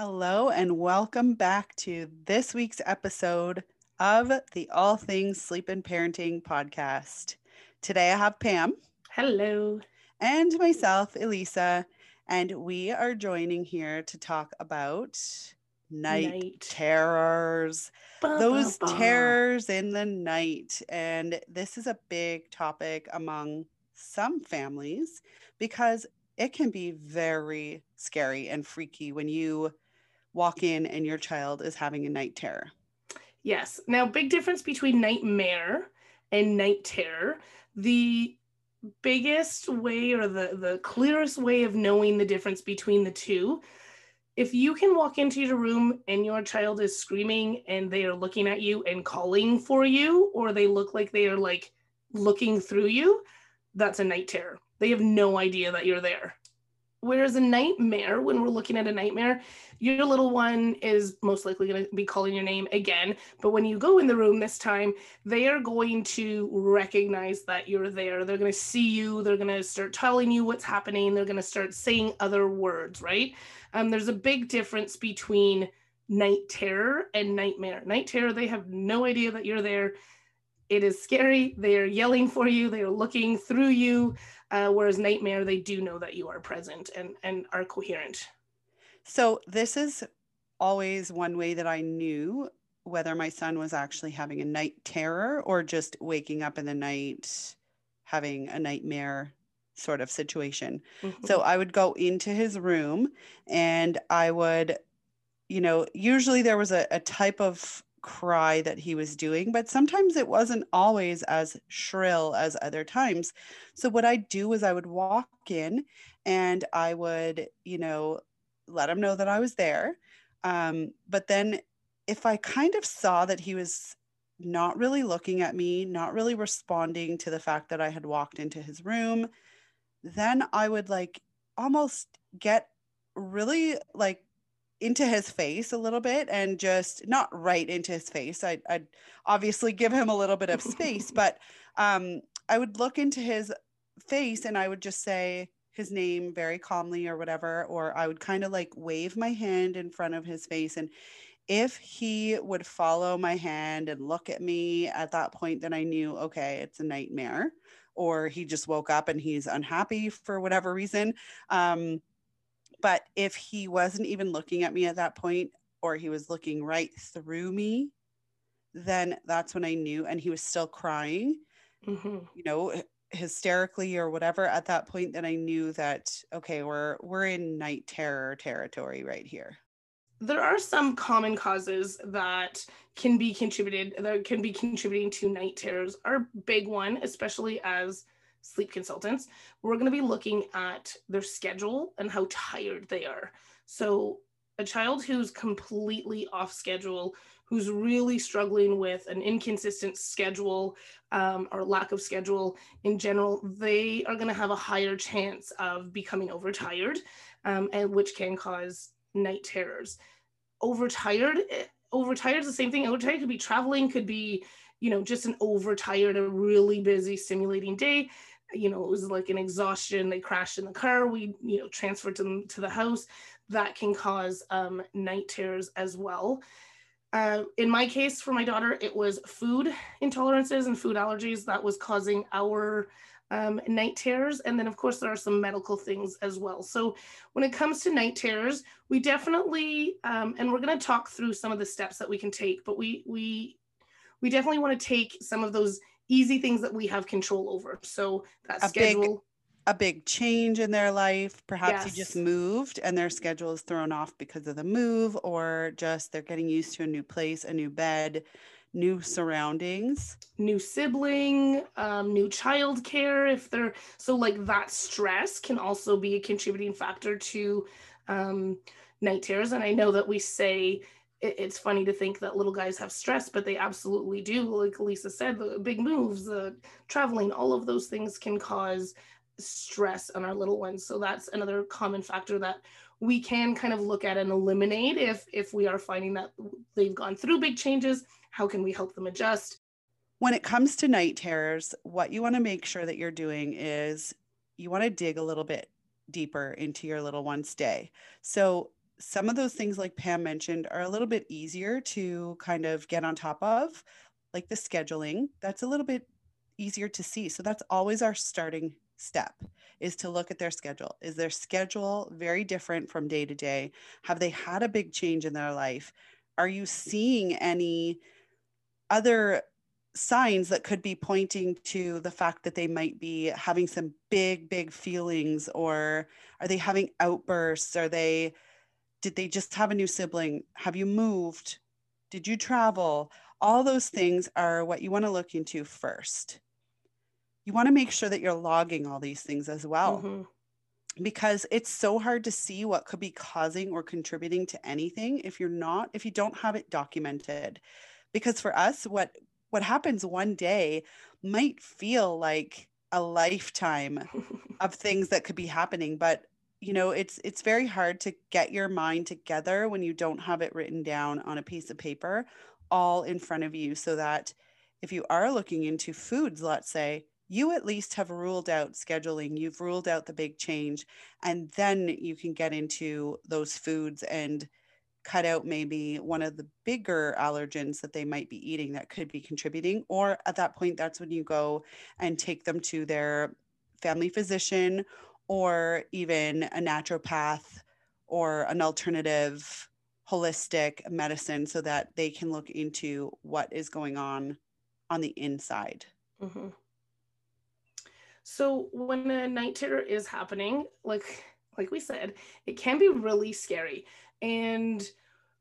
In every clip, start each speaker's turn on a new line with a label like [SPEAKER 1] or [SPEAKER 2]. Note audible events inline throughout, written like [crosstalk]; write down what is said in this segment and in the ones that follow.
[SPEAKER 1] Hello, and welcome back to this week's episode of the All Things Sleep and Parenting podcast. Today I have Pam.
[SPEAKER 2] Hello.
[SPEAKER 1] And myself, Elisa. And we are joining here to talk about night, night. terrors, those terrors in the night. And this is a big topic among some families because it can be very scary and freaky when you walk in and your child is having a night terror.
[SPEAKER 2] Yes. Now, big difference between nightmare and night terror. The biggest way or the, the clearest way of knowing the difference between the two if you can walk into your room and your child is screaming and they are looking at you and calling for you or they look like they are like looking through you that's a night terror they have no idea that you're there Whereas a nightmare, when we're looking at a nightmare, your little one is most likely going to be calling your name again. But when you go in the room this time, they are going to recognize that you're there. They're going to see you. They're going to start telling you what's happening. They're going to start saying other words, right? Um, there's a big difference between night terror and nightmare. Night terror, they have no idea that you're there. It is scary. They are yelling for you. They are looking through you. Uh, whereas nightmare, they do know that you are present and, and are coherent.
[SPEAKER 1] So this is always one way that I knew whether my son was actually having a night terror or just waking up in the night having a nightmare sort of situation. Mm-hmm. So I would go into his room and I would, you know, usually there was a, a type of cry that he was doing, but sometimes it wasn't always as shrill as other times. So what I'd do is I would walk in and I would, you know, let him know that I was there. Um, but then if I kind of saw that he was not really looking at me, not really responding to the fact that I had walked into his room, then I would like almost get really like into his face a little bit and just not right into his face. I'd, I'd obviously give him a little bit of space, [laughs] but um, I would look into his face and I would just say his name very calmly or whatever, or I would kind of like wave my hand in front of his face. And if he would follow my hand and look at me at that point, then I knew, okay, it's a nightmare. Or he just woke up and he's unhappy for whatever reason. Um, but if he wasn't even looking at me at that point, or he was looking right through me, then that's when I knew. And he was still crying, mm-hmm. you know, hysterically or whatever. At that point, then I knew that okay, we're we're in night terror territory right here.
[SPEAKER 2] There are some common causes that can be contributed that can be contributing to night terrors. Our big one, especially as sleep consultants, we're going to be looking at their schedule and how tired they are. So, a child who's completely off schedule, who's really struggling with an inconsistent schedule um, or lack of schedule in general, they are going to have a higher chance of becoming overtired, um, and which can cause night terrors. Overtired, eh, overtired is the same thing. Overtired could be traveling, could be you know just an overtired, a really busy, stimulating day you know, it was like an exhaustion. They crashed in the car. We, you know, transferred them to the house. That can cause um, night terrors as well. Uh, in my case, for my daughter, it was food intolerances and food allergies that was causing our um, night terrors. And then, of course, there are some medical things as well. So, when it comes to night terrors, we definitely, um, and we're going to talk through some of the steps that we can take, but we we we definitely want to take some of those easy things that we have control over. So that a schedule.
[SPEAKER 1] Big, a big change in their life. Perhaps yes. you just moved and their schedule is thrown off because of the move, or just they're getting used to a new place, a new bed, new surroundings,
[SPEAKER 2] new sibling, um, new child care. If they're so like that stress can also be a contributing factor to um, night terrors. And I know that we say it's funny to think that little guys have stress, but they absolutely do. Like Lisa said, the big moves, the traveling, all of those things can cause stress on our little ones. So that's another common factor that we can kind of look at and eliminate if if we are finding that they've gone through big changes. How can we help them adjust?
[SPEAKER 1] When it comes to night terrors, what you want to make sure that you're doing is you want to dig a little bit deeper into your little one's day. So some of those things like Pam mentioned are a little bit easier to kind of get on top of, like the scheduling. That's a little bit easier to see. So that's always our starting step is to look at their schedule. Is their schedule very different from day to day? Have they had a big change in their life? Are you seeing any other signs that could be pointing to the fact that they might be having some big big feelings or are they having outbursts are they did they just have a new sibling? Have you moved? Did you travel? All those things are what you want to look into first. You want to make sure that you're logging all these things as well. Mm-hmm. because it's so hard to see what could be causing or contributing to anything if you're not if you don't have it documented. Because for us what what happens one day might feel like a lifetime [laughs] of things that could be happening but you know it's it's very hard to get your mind together when you don't have it written down on a piece of paper all in front of you so that if you are looking into foods let's say you at least have ruled out scheduling you've ruled out the big change and then you can get into those foods and cut out maybe one of the bigger allergens that they might be eating that could be contributing. Or at that point, that's when you go and take them to their family physician or even a naturopath or an alternative holistic medicine so that they can look into what is going on on the inside. Mm-hmm.
[SPEAKER 2] So when a night terror is happening, like like we said, it can be really scary. And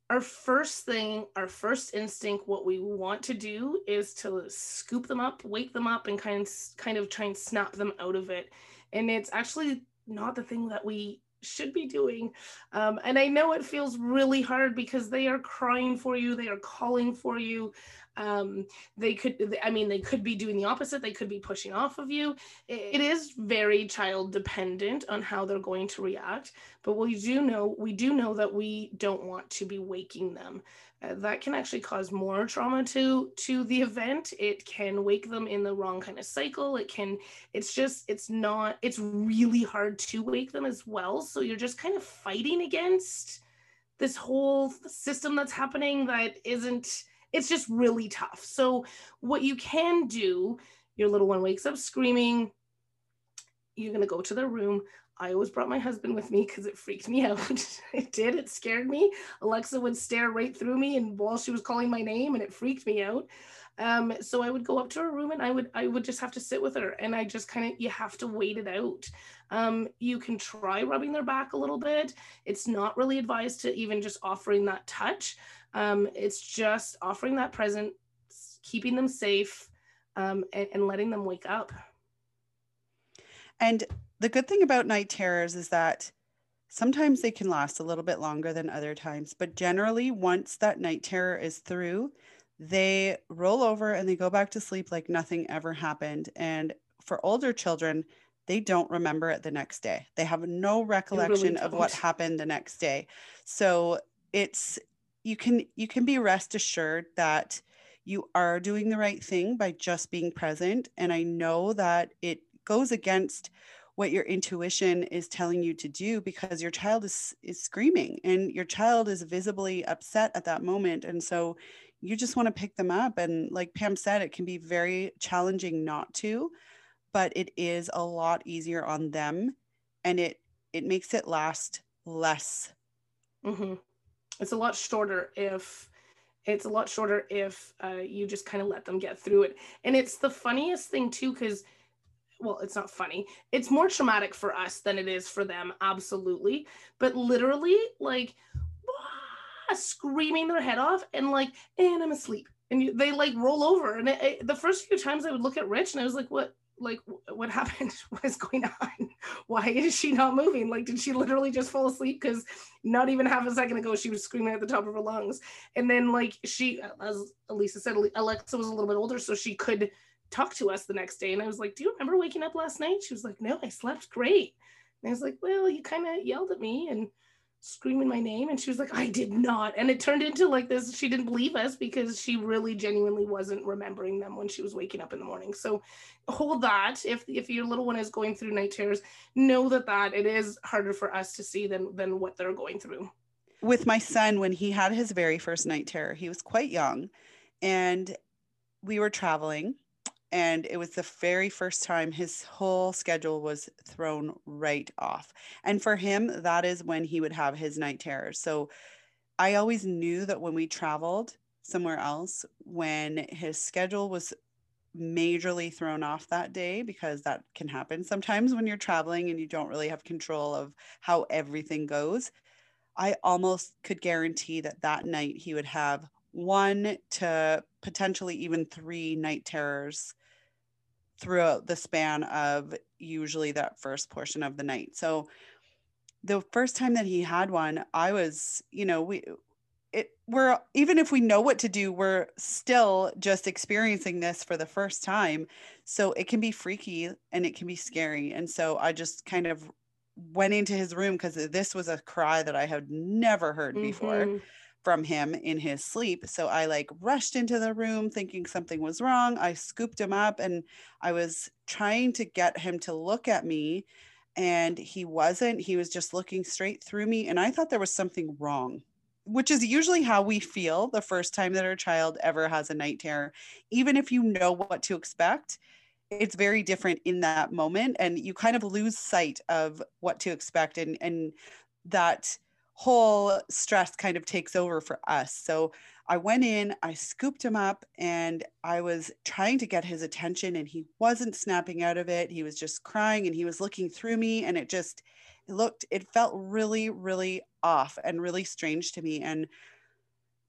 [SPEAKER 2] our first thing, our first instinct, what we want to do is to scoop them up, wake them up, and kind of, kind of try and snap them out of it. And it's actually not the thing that we should be doing. Um, and I know it feels really hard because they are crying for you, they are calling for you. Um, they could, I mean, they could be doing the opposite. They could be pushing off of you. It is very child dependent on how they're going to react. But we do know, we do know that we don't want to be waking them. Uh, that can actually cause more trauma to to the event. It can wake them in the wrong kind of cycle. It can it's just it's not it's really hard to wake them as well. So you're just kind of fighting against this whole system that's happening that isn't it's just really tough. So, what you can do, your little one wakes up screaming, you're going to go to their room. I always brought my husband with me because it freaked me [laughs] out. it did, it scared me. Alexa would stare right through me and while she was calling my name and it freaked me out. Um, so I would go up to her room and I would I would just have to sit with her and I just kind of you have to wait it out. Um, you can try rubbing their back a little bit. It's not really advised to even just offering that touch. Um, it's just offering that present, keeping them safe, um, and, and letting them wake up.
[SPEAKER 1] And the good thing about night terrors is that sometimes they can last a little bit longer than other times, but generally, once that night terror is through, they roll over and they go back to sleep like nothing ever happened. And for older children, they don't remember it the next day. They have no recollection really of what happened the next day. So it's you can you can be rest assured that you are doing the right thing by just being present and I know that it goes against what your intuition is telling you to do because your child is is screaming and your child is visibly upset at that moment. And so you just want to pick them up. And like pam said it can be very challenging not to but it is a lot easier on them and it it makes it last less.
[SPEAKER 2] Mm-hmm. it's a lot shorter if it's a lot shorter if uh, you just kind of let them get through it. And it's the funniest thing too because well it's not funny. It's more traumatic for us than it is for them absolutely. But literally like ah, screaming their head off and like, and I'm asleep. And you, they like roll over. And it, it, the first few times I would look at Rich and I was like, what, like what happened? [laughs] What is going on? Why is she not moving? Like did she literally just fall asleep? Because not even half a second ago she was screaming at the top of her lungs. And then like she as elisa said alexa was a little bit older so she could talk to us the next day and i was like do you remember waking up last night? She was like no i slept great. And i was like well you kind of yelled at me and screaming my name and she was like i did not. And it turned into like this she didn't believe us because she really genuinely wasn't remembering them when she was waking up in the morning. So hold that. If if your little one is going through night terrors know that that it is harder for us to see than than what they're going through.
[SPEAKER 1] With my son when he had his very first night terror he was quite young and we were traveling and it was the very first time his whole schedule was thrown right off and for him that is when he would have his night terrors. So i always knew that when we traveled somewhere else when his schedule was majorly thrown off that day because that can happen sometimes when you're traveling and you don't really have control of how everything goes i almost could guarantee that that night he would have one to potentially even three night terrors throughout the span of usually that first portion of the night. So the first time that he had one, I was, you know, we it we're even if we know what to do, we're still just experiencing this for the first time. So it can be freaky and it can be scary. And so I just kind of went into his room because this was a cry that I had never heard mm-hmm. before from him in his sleep. So I like rushed into the room thinking something was wrong. I scooped him up and I was trying to get him to look at me and he wasn't. He was just looking straight through me and I thought there was something wrong. Which is usually how we feel the first time that our child ever has a night terror. Even if you know what to expect, it's very different in that moment and you kind of lose sight of what to expect and and that whole stress kind of takes over for us. So I went in, I scooped him up, and I was trying to get his attention, and he wasn't snapping out of it. He was just crying and he was looking through me, and it just it looked, it felt really, really off and really strange to me. And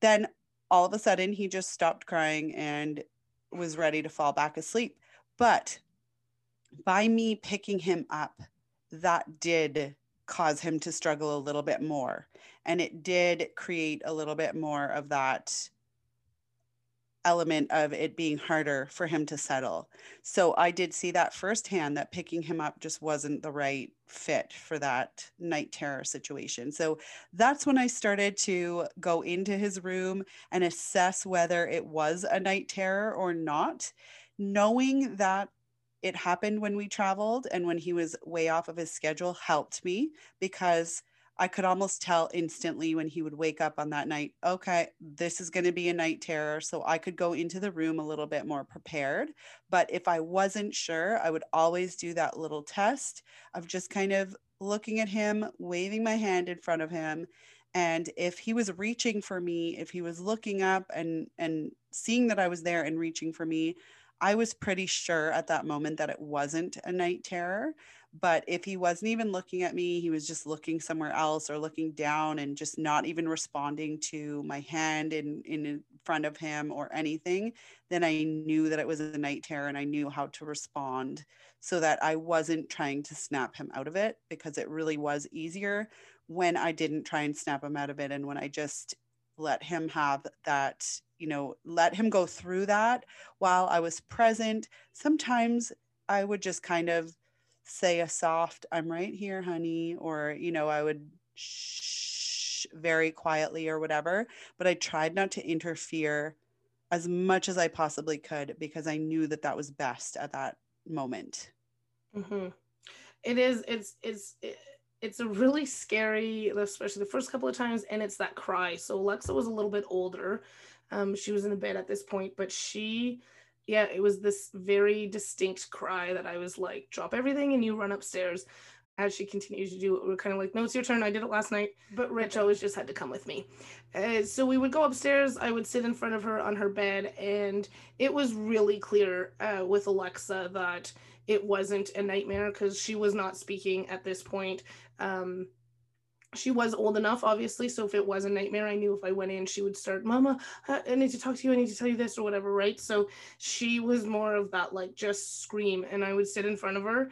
[SPEAKER 1] then all of a sudden, he just stopped crying and was ready to fall back asleep. But by me picking him up, that did cause him to struggle a little bit more. And it did create a little bit more of that element of it being harder for him to settle. So I did see that firsthand that picking him up just wasn't the right fit for that night terror situation. So that's when I started to go into his room and assess whether it was a night terror or not, knowing that it happened when we traveled and when he was way off of his schedule helped me because I could almost tell instantly when he would wake up on that night, okay, this is going to be a night terror. So I could go into the room a little bit more prepared. But if I wasn't sure, I would always do that little test of just kind of looking at him, waving my hand in front of him. And if he was reaching for me, if he was looking up and and seeing that I was there and reaching for me, I was pretty sure at that moment that it wasn't a night terror. But if he wasn't even looking at me, he was just looking somewhere else or looking down and just not even responding to my hand in, in front of him or anything, then I knew that it was a night terror and I knew how to respond so that I wasn't trying to snap him out of it because it really was easier when I didn't try and snap him out of it and when I just let him have that you know, let him go through that while I was present. Sometimes I would just kind of say a soft, I'm right here, honey, or, you know, I would shh very quietly or whatever. But I tried not to interfere as much as I possibly could because I knew that that was best at that moment.
[SPEAKER 2] Mm-hmm. It is, it's, it's, it, it's a really scary, especially the first couple of times, and it's that cry. So Alexa was a little bit older. Um, she was in the bed at this point, but she, yeah, it was this very distinct cry that I was like, drop everything and you run upstairs. As she continues to do it, we're kind of like, no, it's your turn. I did it last night, but Rich always just had to come with me. Uh, so we would go upstairs. I would sit in front of her on her bed, and it was really clear uh, with Alexa that it wasn't a nightmare because she was not speaking at this point. Um, she was old enough, obviously. So if it was a nightmare, I knew if I went in, she would start, Mama, I need to talk to you. I need to tell you this or whatever, right? So she was more of that, like, just scream. And I would sit in front of her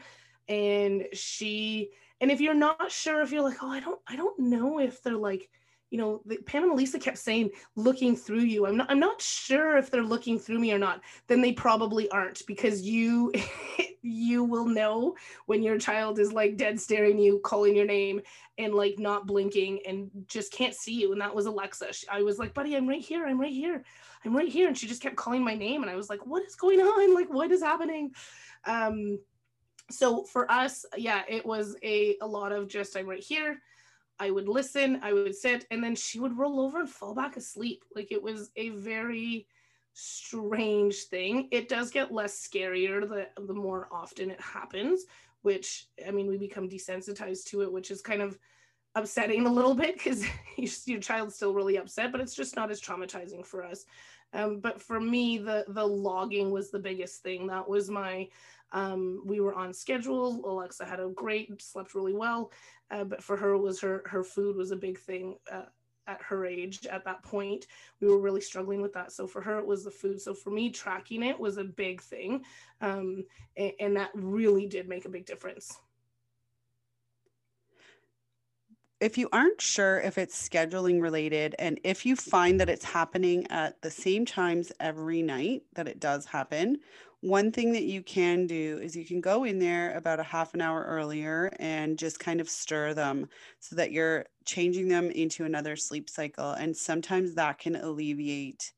[SPEAKER 2] and she, and if you're not sure, if you're like, oh, I don't, I don't know if they're like, you know, the, Pam and Lisa kept saying looking through you. I'm not I'm not sure if they're looking through me or not. Then they probably aren't because you [laughs] you will know when your child is like dead staring you, calling your name and like not blinking and just can't see you. And that was Alexa. I was like, buddy, I'm right here. I'm right here. I'm right here. And she just kept calling my name. And I was like, what is going on? Like, what is happening? Um, so for us, yeah, it was a, a lot of just I'm right here I would listen, I would sit, and then she would roll over and fall back asleep. Like it was a very strange thing. It does get less scarier the, the more often it happens, which I mean, we become desensitized to it, which is kind of upsetting a little bit because [laughs] your child's still really upset, but it's just not as traumatizing for us. Um, but for me, the the logging was the biggest thing. That was my um, we were on schedule. Alexa had a great, slept really well, uh, but for her was her her food was a big thing uh, at her age. At that point, we were really struggling with that. So for her, it was the food. So for me, tracking it was a big thing, um, and, and that really did make a big difference
[SPEAKER 1] if you aren't sure if it's scheduling related and if you find that it's happening at the same times every night that it does happen, one thing that you can do is you can go in there about a half an hour earlier and just kind of stir them so that you're changing them into another sleep cycle. And sometimes that can alleviate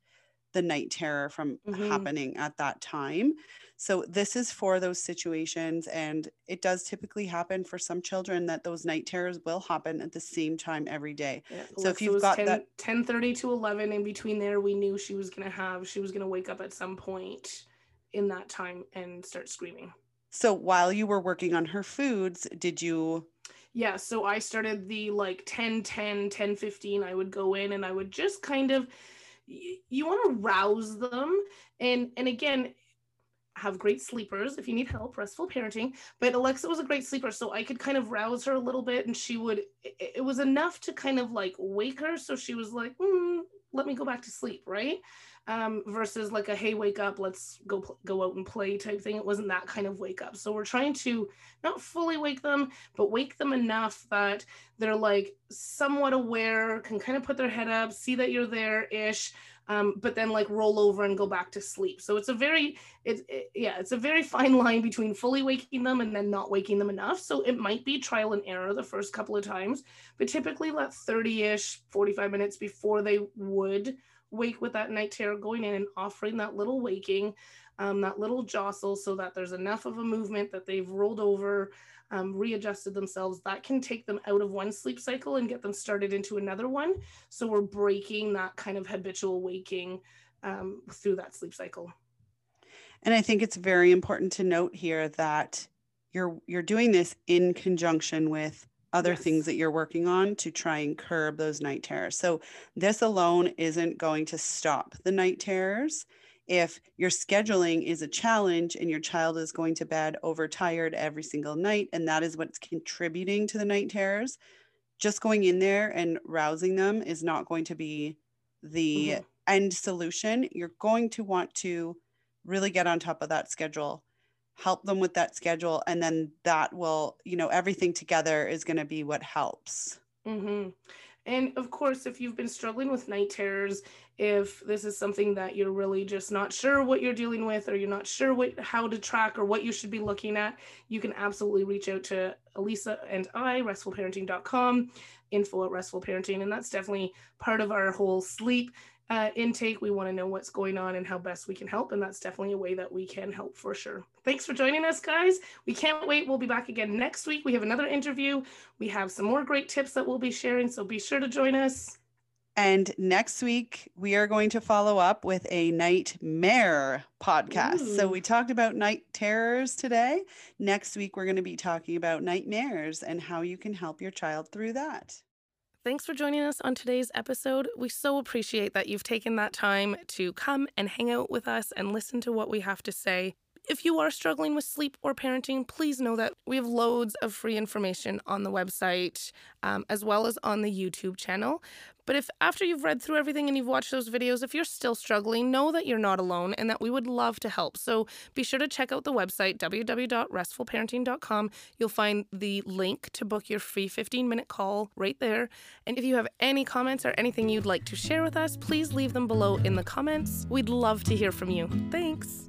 [SPEAKER 1] the night terror from mm-hmm. happening at that time. So this is for those situations and it does typically happen for some children that those night terrors will happen at the same time every day. Yeah, so if you've got 10, that
[SPEAKER 2] 10 30 to 11 in between there we knew she was going to have she was going to wake up at some point in that time and start screaming.
[SPEAKER 1] So while you were working on her foods, did you
[SPEAKER 2] yeah so i started the like 10 10 10 15 i would go in and i would just kind of you want to rouse them. And and again have great sleepers. If you need help restful parenting. But alexa was a great sleeper so i could kind of rouse her a little bit and she would it, it was enough to kind of like wake her. So she was like mm, let me go back to sleep right um, versus like a hey wake up let's go pl- go out and play type thing. It wasn't that kind of wake up. So we're trying to not fully wake them but wake them enough that they're like somewhat aware can kind of put their head up see that you're there ish um, but then like roll over and go back to sleep. So it's a very it's it, yeah it's a very fine line between fully waking them and then not waking them enough. So it might be trial and error the first couple of times but typically let 30ish 45 minutes before they would wake with that night terror going in and offering that little waking, um, that little jostle so that there's enough of a movement that they've rolled over, um, readjusted themselves. That can take them out of one sleep cycle and get them started into another one. So we're breaking that kind of habitual waking um, through that sleep cycle.
[SPEAKER 1] And I think it's very important to note here that you're you're doing this in conjunction with other yes. things that you're working on to try and curb those night terrors. So, this alone isn't going to stop the night terrors. If your scheduling is a challenge and your child is going to bed overtired every single night, and that is what's contributing to the night terrors, just going in there and rousing them is not going to be the mm-hmm. end solution. You're going to want to really get on top of that schedule help them with that schedule and then that will you know everything together is going to be what helps
[SPEAKER 2] mm-hmm. and of course if you've been struggling with night terrors if this is something that you're really just not sure what you're dealing with or you're not sure what how to track or what you should be looking at you can absolutely reach out to elisa and i restfulparenting.com info at restful parenting and that's definitely part of our whole sleep uh, intake. We want to know what's going on and how best we can help. And that's definitely a way that we can help for sure. Thanks for joining us, guys. We can't wait. We'll be back again next week. We have another interview. We have some more great tips that we'll be sharing. So be sure to join us.
[SPEAKER 1] And next week, we are going to follow up with a nightmare podcast. Ooh. So we talked about night terrors today. Next week, we're going to be talking about nightmares and how you can help your child through that.
[SPEAKER 2] Thanks for joining us on today's episode. We so appreciate that you've taken that time to come and hang out with us and listen to what we have to say. If you are struggling with sleep or parenting, please know that we have loads of free information on the website um, as well as on the YouTube channel. But if after you've read through everything and you've watched those videos, if you're still struggling, know that you're not alone and that we would love to help. So be sure to check out the website, www.restfulparenting.com. You'll find the link to book your free 15 minute call right there. And if you have any comments or anything you'd like to share with us, please leave them below in the comments. We'd love to hear from you. Thanks.